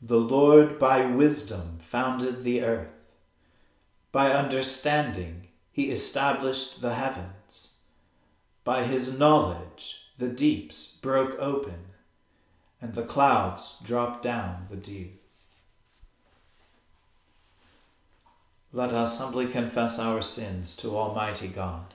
The Lord by wisdom founded the earth. By understanding he established the heavens. By his knowledge the deeps broke open, and the clouds dropped down the dew. Let us humbly confess our sins to Almighty God.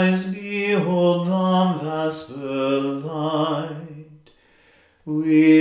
eyes behold the vesper light, we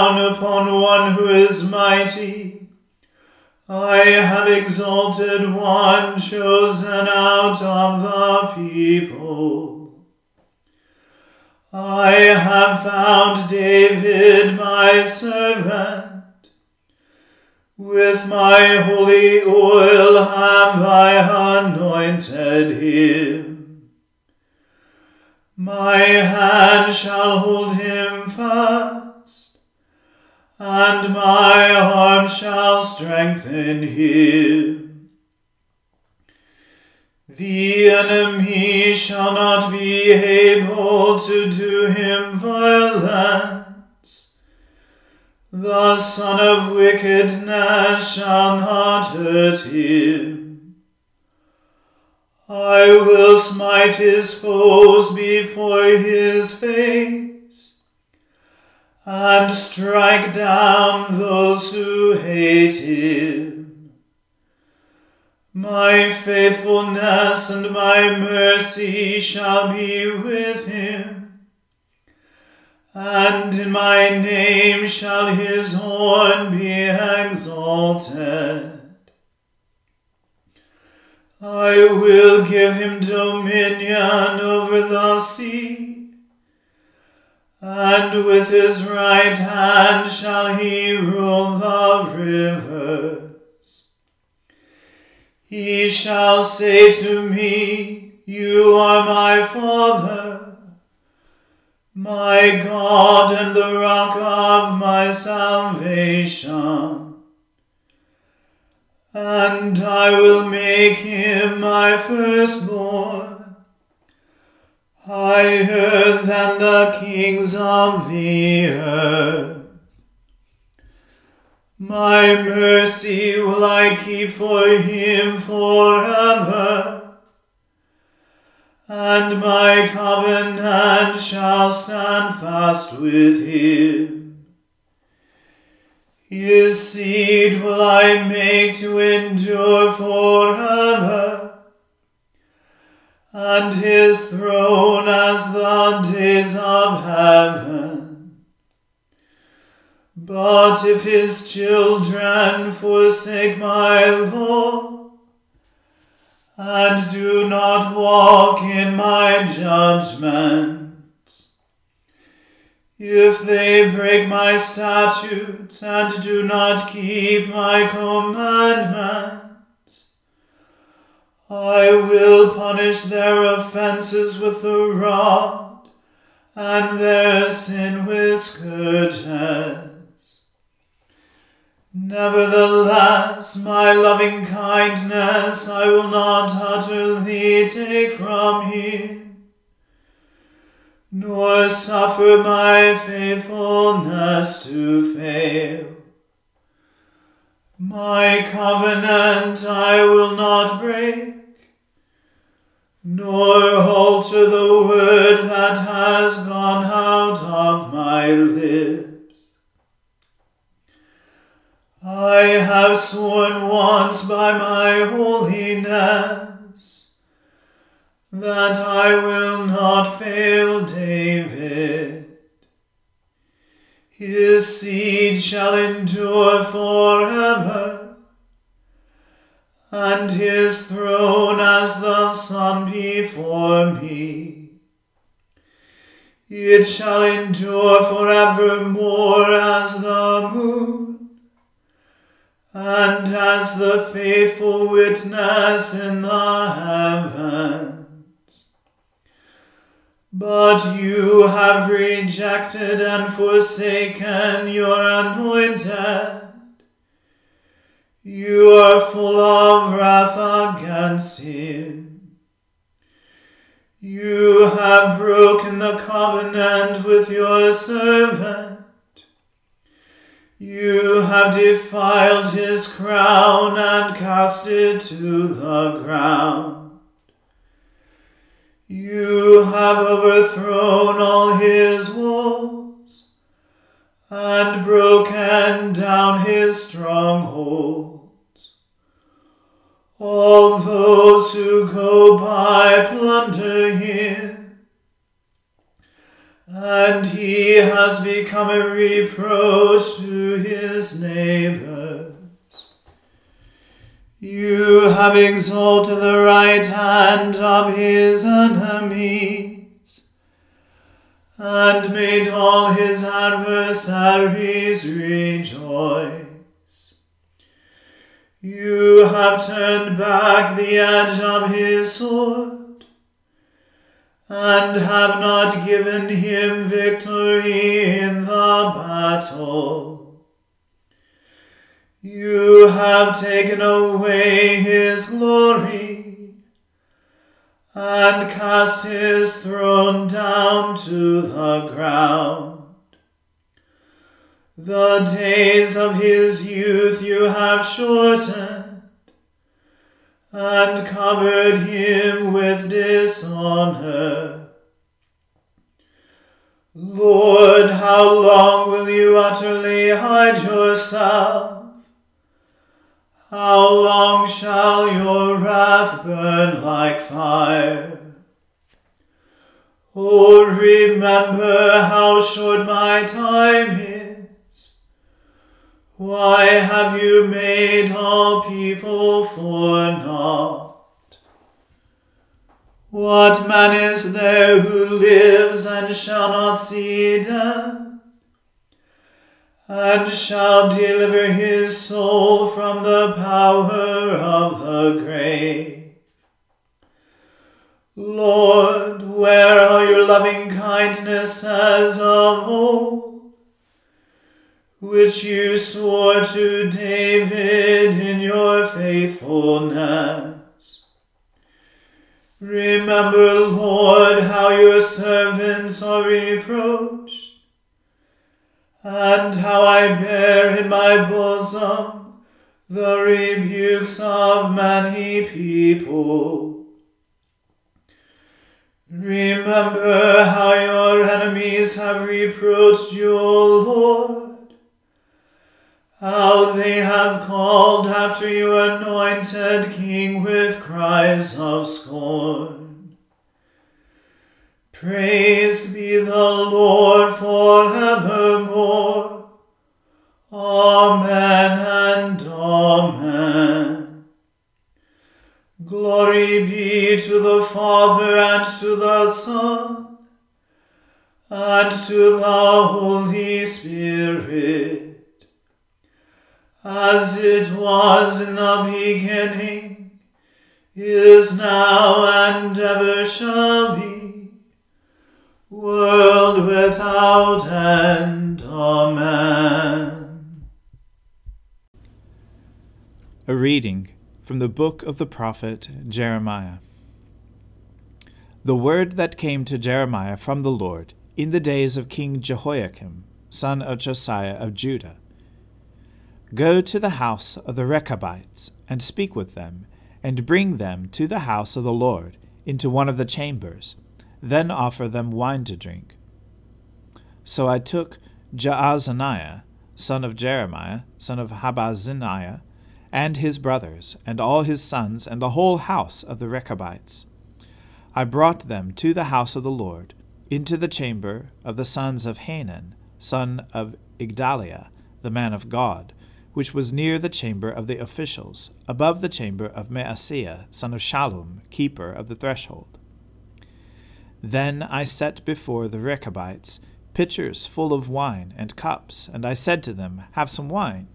crown upon one who is mighty, I have exalted one chosen out of the people. I have found David my servant. With my holy oil have I anointed him. My hand shall hold him fast and my arm shall strengthen him. The enemy shall not be able to do him violence. The son of wickedness shall not hurt him. I will smite his foes before his face and strike down those who hate him. My faithfulness and my mercy shall be with him, and in my name shall his horn be exalted. I will give him dominion over the sea and with his right hand shall he rule the rivers. He shall say to me, You are my Father, my God and the rock of my salvation. And I will make him my firstborn higher than the kings of the earth. My mercy will I keep for him forever, and my covenant shall stand fast with him. His seed will I make to endure forever and his throne as the days of heaven. But if his children forsake my law, and do not walk in my judgments, if they break my statutes and do not keep my commandments, I will punish their offences with the rod, and their sin with scourges. Nevertheless, my loving kindness I will not utterly take from him, nor suffer my faithfulness to fail. My covenant I will not break nor alter the word that has gone out of my lips. I have sworn once by my holiness that I will not fail David. His seed shall endure forever and his throne as the sun before me. It shall endure forevermore as the moon, and as the faithful witness in the heavens. But you have rejected and forsaken your anointed you are full of wrath against him. You have broken the covenant with your servant. You have defiled his crown and cast it to the ground. You have overthrown all his walls and broken down his strongholds. All those who go by plunder him, and he has become a reproach to his neighbors. You have exalted the right hand of his enemies, and made all his adversaries rejoice. You have turned back the edge of his sword, and have not given him victory in the battle. You have taken away his glory and cast his throne down to the ground. The days of his youth you have shortened and covered him with dishonor. Lord, how long will you utterly hide yourself? How long shall your wrath burn like fire? Oh, remember how short my time is. Why have you made all people for naught? What man is there who lives and shall not see death? And shall deliver his soul from the power of the grave. Lord, where are your loving kindnesses of old, which you swore to David in your faithfulness? Remember, Lord, how your servants are reproached and how I bear in my bosom the rebukes of many people. Remember how your enemies have reproached you, O Lord, how they have called after your anointed King with cries of scorn. Praised be the Lord forevermore. Amen and Amen. Glory be to the Father and to the Son and to the Holy Spirit, as it was in the beginning, is now, and ever shall be world without end. Amen. A reading from the book of the prophet Jeremiah. The word that came to Jeremiah from the Lord in the days of King Jehoiakim, son of Josiah of Judah. Go to the house of the Rechabites, and speak with them, and bring them to the house of the Lord, into one of the chambers then offer them wine to drink. So I took Jaazaniah, son of Jeremiah, son of Habazziniah, and his brothers, and all his sons, and the whole house of the Rechabites. I brought them to the house of the Lord, into the chamber of the sons of Hanan, son of Igdaliah, the man of God, which was near the chamber of the officials, above the chamber of Maaseiah, son of Shallum, keeper of the threshold. Then I set before the Rechabites pitchers full of wine and cups, and I said to them, Have some wine.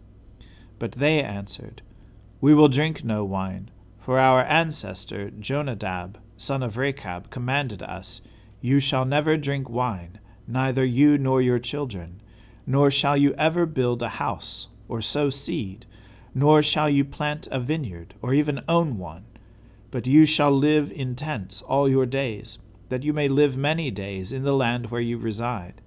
But they answered, We will drink no wine, for our ancestor Jonadab, son of Rechab, commanded us, You shall never drink wine, neither you nor your children, nor shall you ever build a house, or sow seed, nor shall you plant a vineyard, or even own one, but you shall live in tents all your days that you may live many days in the land where you reside.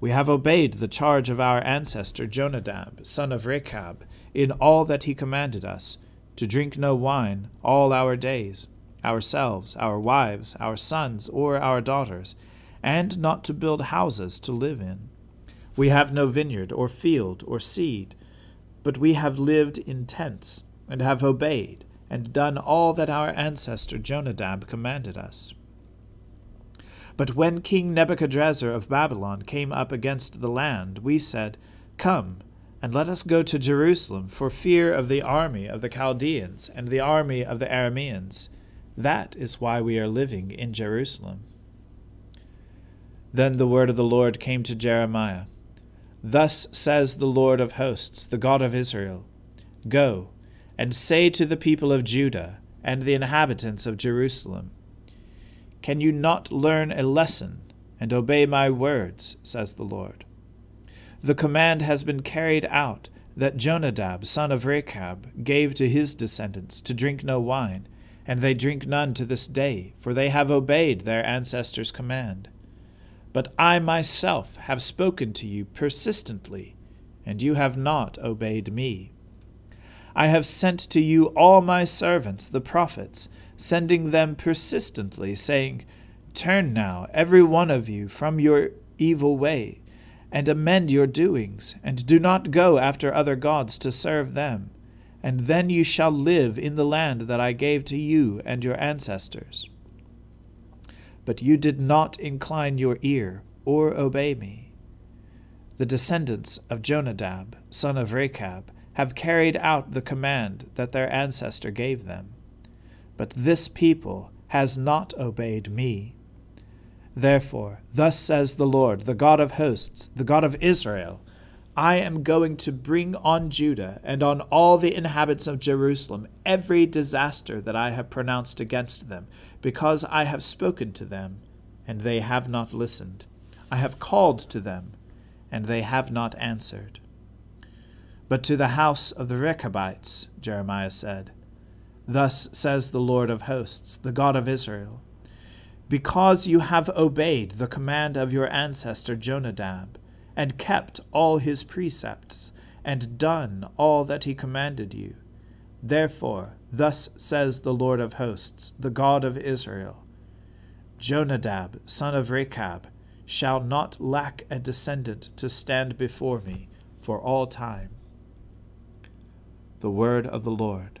We have obeyed the charge of our ancestor Jonadab, son of Rechab, in all that he commanded us, to drink no wine all our days, ourselves, our wives, our sons, or our daughters, and not to build houses to live in. We have no vineyard, or field, or seed, but we have lived in tents, and have obeyed, and done all that our ancestor Jonadab commanded us. But when King Nebuchadrezzar of Babylon came up against the land, we said, Come, and let us go to Jerusalem for fear of the army of the Chaldeans and the army of the Arameans. That is why we are living in Jerusalem. Then the word of the Lord came to Jeremiah Thus says the Lord of hosts, the God of Israel Go, and say to the people of Judah and the inhabitants of Jerusalem, Can you not learn a lesson and obey my words, says the Lord? The command has been carried out that Jonadab, son of Rechab, gave to his descendants to drink no wine, and they drink none to this day, for they have obeyed their ancestors' command. But I myself have spoken to you persistently, and you have not obeyed me. I have sent to you all my servants, the prophets, sending them persistently, saying, Turn now, every one of you, from your evil way, and amend your doings, and do not go after other gods to serve them, and then you shall live in the land that I gave to you and your ancestors. But you did not incline your ear or obey me. The descendants of Jonadab, son of Rechab, have carried out the command that their ancestor gave them. But this people has not obeyed me. Therefore, thus says the Lord, the God of hosts, the God of Israel I am going to bring on Judah and on all the inhabitants of Jerusalem every disaster that I have pronounced against them, because I have spoken to them, and they have not listened. I have called to them, and they have not answered. But to the house of the Rechabites, Jeremiah said, Thus says the Lord of hosts, the God of Israel, Because you have obeyed the command of your ancestor Jonadab, and kept all his precepts, and done all that he commanded you, therefore, thus says the Lord of hosts, the God of Israel, Jonadab, son of Rechab, shall not lack a descendant to stand before me for all time. The word of the Lord.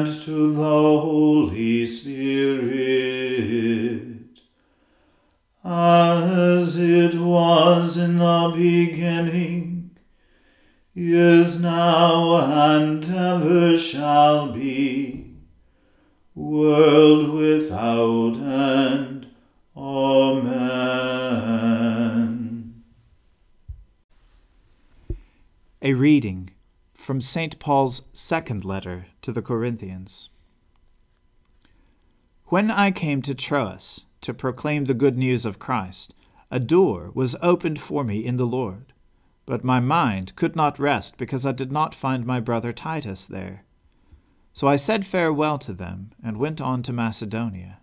and to the Holy Spirit, St. Paul's second letter to the Corinthians. When I came to Troas to proclaim the good news of Christ, a door was opened for me in the Lord. But my mind could not rest because I did not find my brother Titus there. So I said farewell to them and went on to Macedonia.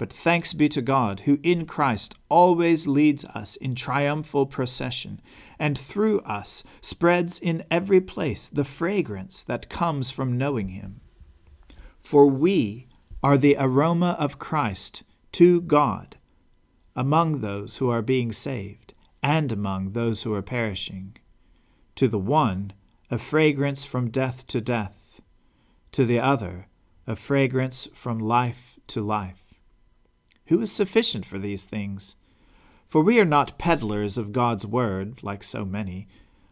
But thanks be to God, who in Christ always leads us in triumphal procession, and through us spreads in every place the fragrance that comes from knowing Him. For we are the aroma of Christ to God among those who are being saved and among those who are perishing. To the one, a fragrance from death to death, to the other, a fragrance from life to life. Who is sufficient for these things? For we are not peddlers of God's word, like so many,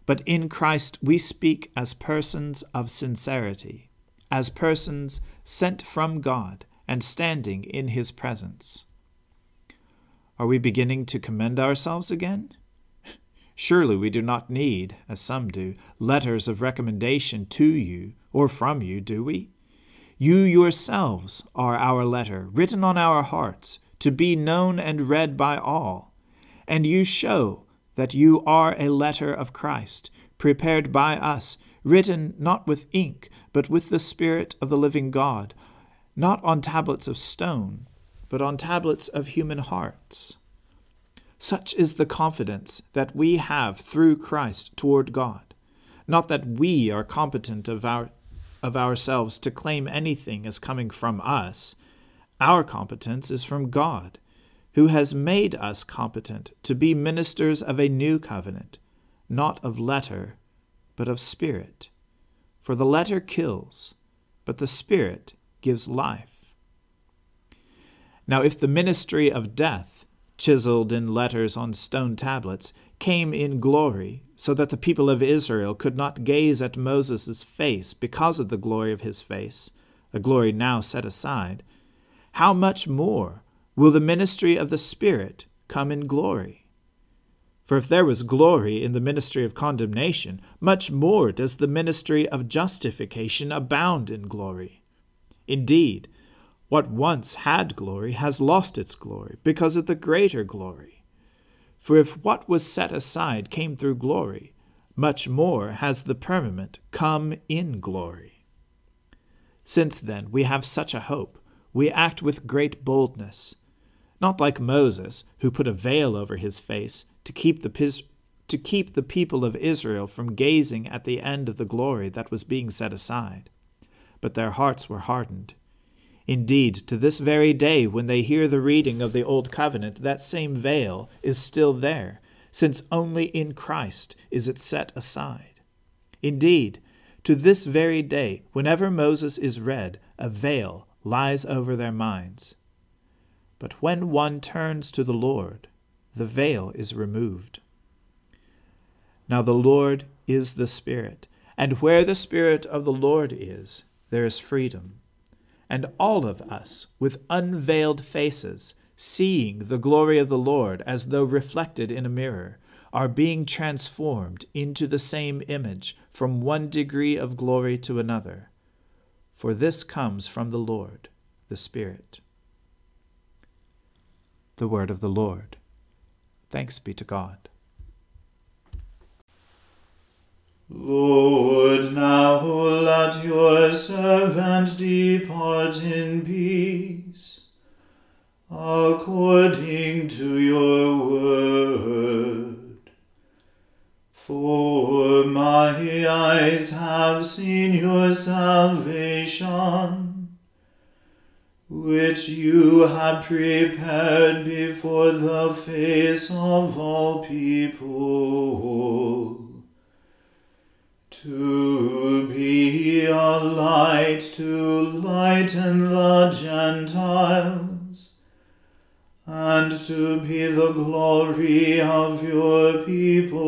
but in Christ we speak as persons of sincerity, as persons sent from God and standing in his presence. Are we beginning to commend ourselves again? Surely we do not need, as some do, letters of recommendation to you or from you, do we? You yourselves are our letter, written on our hearts, to be known and read by all. And you show that you are a letter of Christ, prepared by us, written not with ink, but with the Spirit of the living God, not on tablets of stone, but on tablets of human hearts. Such is the confidence that we have through Christ toward God. Not that we are competent of, our, of ourselves to claim anything as coming from us. Our competence is from God, who has made us competent to be ministers of a new covenant, not of letter, but of spirit. For the letter kills, but the spirit gives life. Now, if the ministry of death, chiseled in letters on stone tablets, came in glory, so that the people of Israel could not gaze at Moses' face because of the glory of his face, a glory now set aside, how much more will the ministry of the Spirit come in glory? For if there was glory in the ministry of condemnation, much more does the ministry of justification abound in glory. Indeed, what once had glory has lost its glory because of the greater glory. For if what was set aside came through glory, much more has the permanent come in glory. Since then we have such a hope, we act with great boldness, not like Moses, who put a veil over his face to keep the to keep the people of Israel from gazing at the end of the glory that was being set aside. But their hearts were hardened. Indeed, to this very day, when they hear the reading of the Old Covenant, that same veil is still there, since only in Christ is it set aside. Indeed, to this very day, whenever Moses is read, a veil lies over their minds. But when one turns to the Lord, the veil is removed. Now the Lord is the Spirit, and where the Spirit of the Lord is, there is freedom and all of us, with unveiled faces, seeing the glory of the Lord as though reflected in a mirror, are being transformed into the same image from one degree of glory to another. For this comes from the Lord, the Spirit. The Word of the Lord. Thanks be to God. Lord, now let your servant depart in peace, according to your word. For my eyes have seen your salvation, which you have prepared before the face of all people. To be a light to lighten the Gentiles, and to be the glory of your people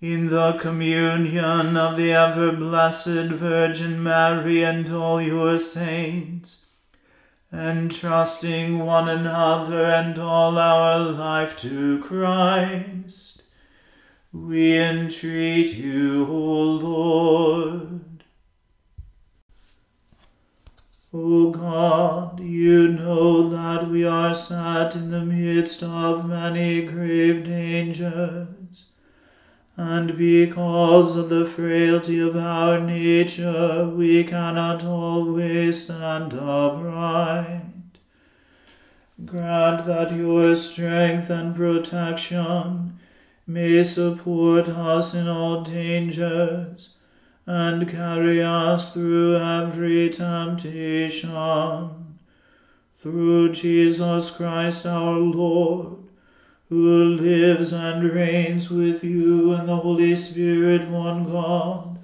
in the communion of the ever blessed Virgin Mary and all your saints, entrusting one another and all our life to Christ, we entreat you, O Lord. O God, you know that we are sat in the midst of many grave dangers and because of the frailty of our nature, we cannot always stand upright. Grant that your strength and protection may support us in all dangers and carry us through every temptation. Through Jesus Christ our Lord who lives and reigns with you and the Holy Spirit, one God,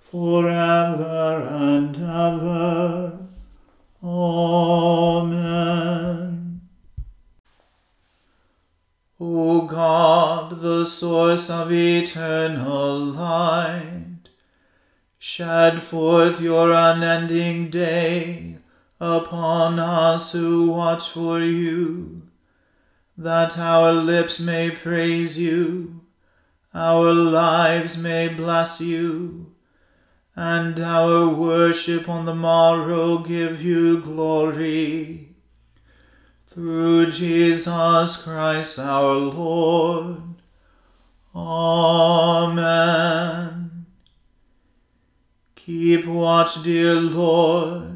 forever and ever. Amen. O God, the source of eternal light, shed forth your unending day upon us who watch for you that our lips may praise you, our lives may bless you, and our worship on the morrow give you glory. Through Jesus Christ our Lord. Amen. Keep watch, dear Lord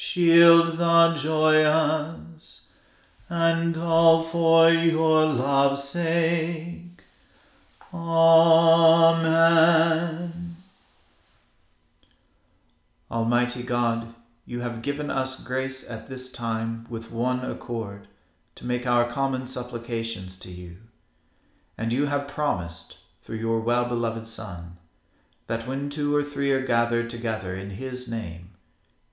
shield the joyous, and all for your love's sake. Amen. Almighty God, you have given us grace at this time with one accord to make our common supplications to you. And you have promised, through your well beloved Son, that when two or three are gathered together in his name,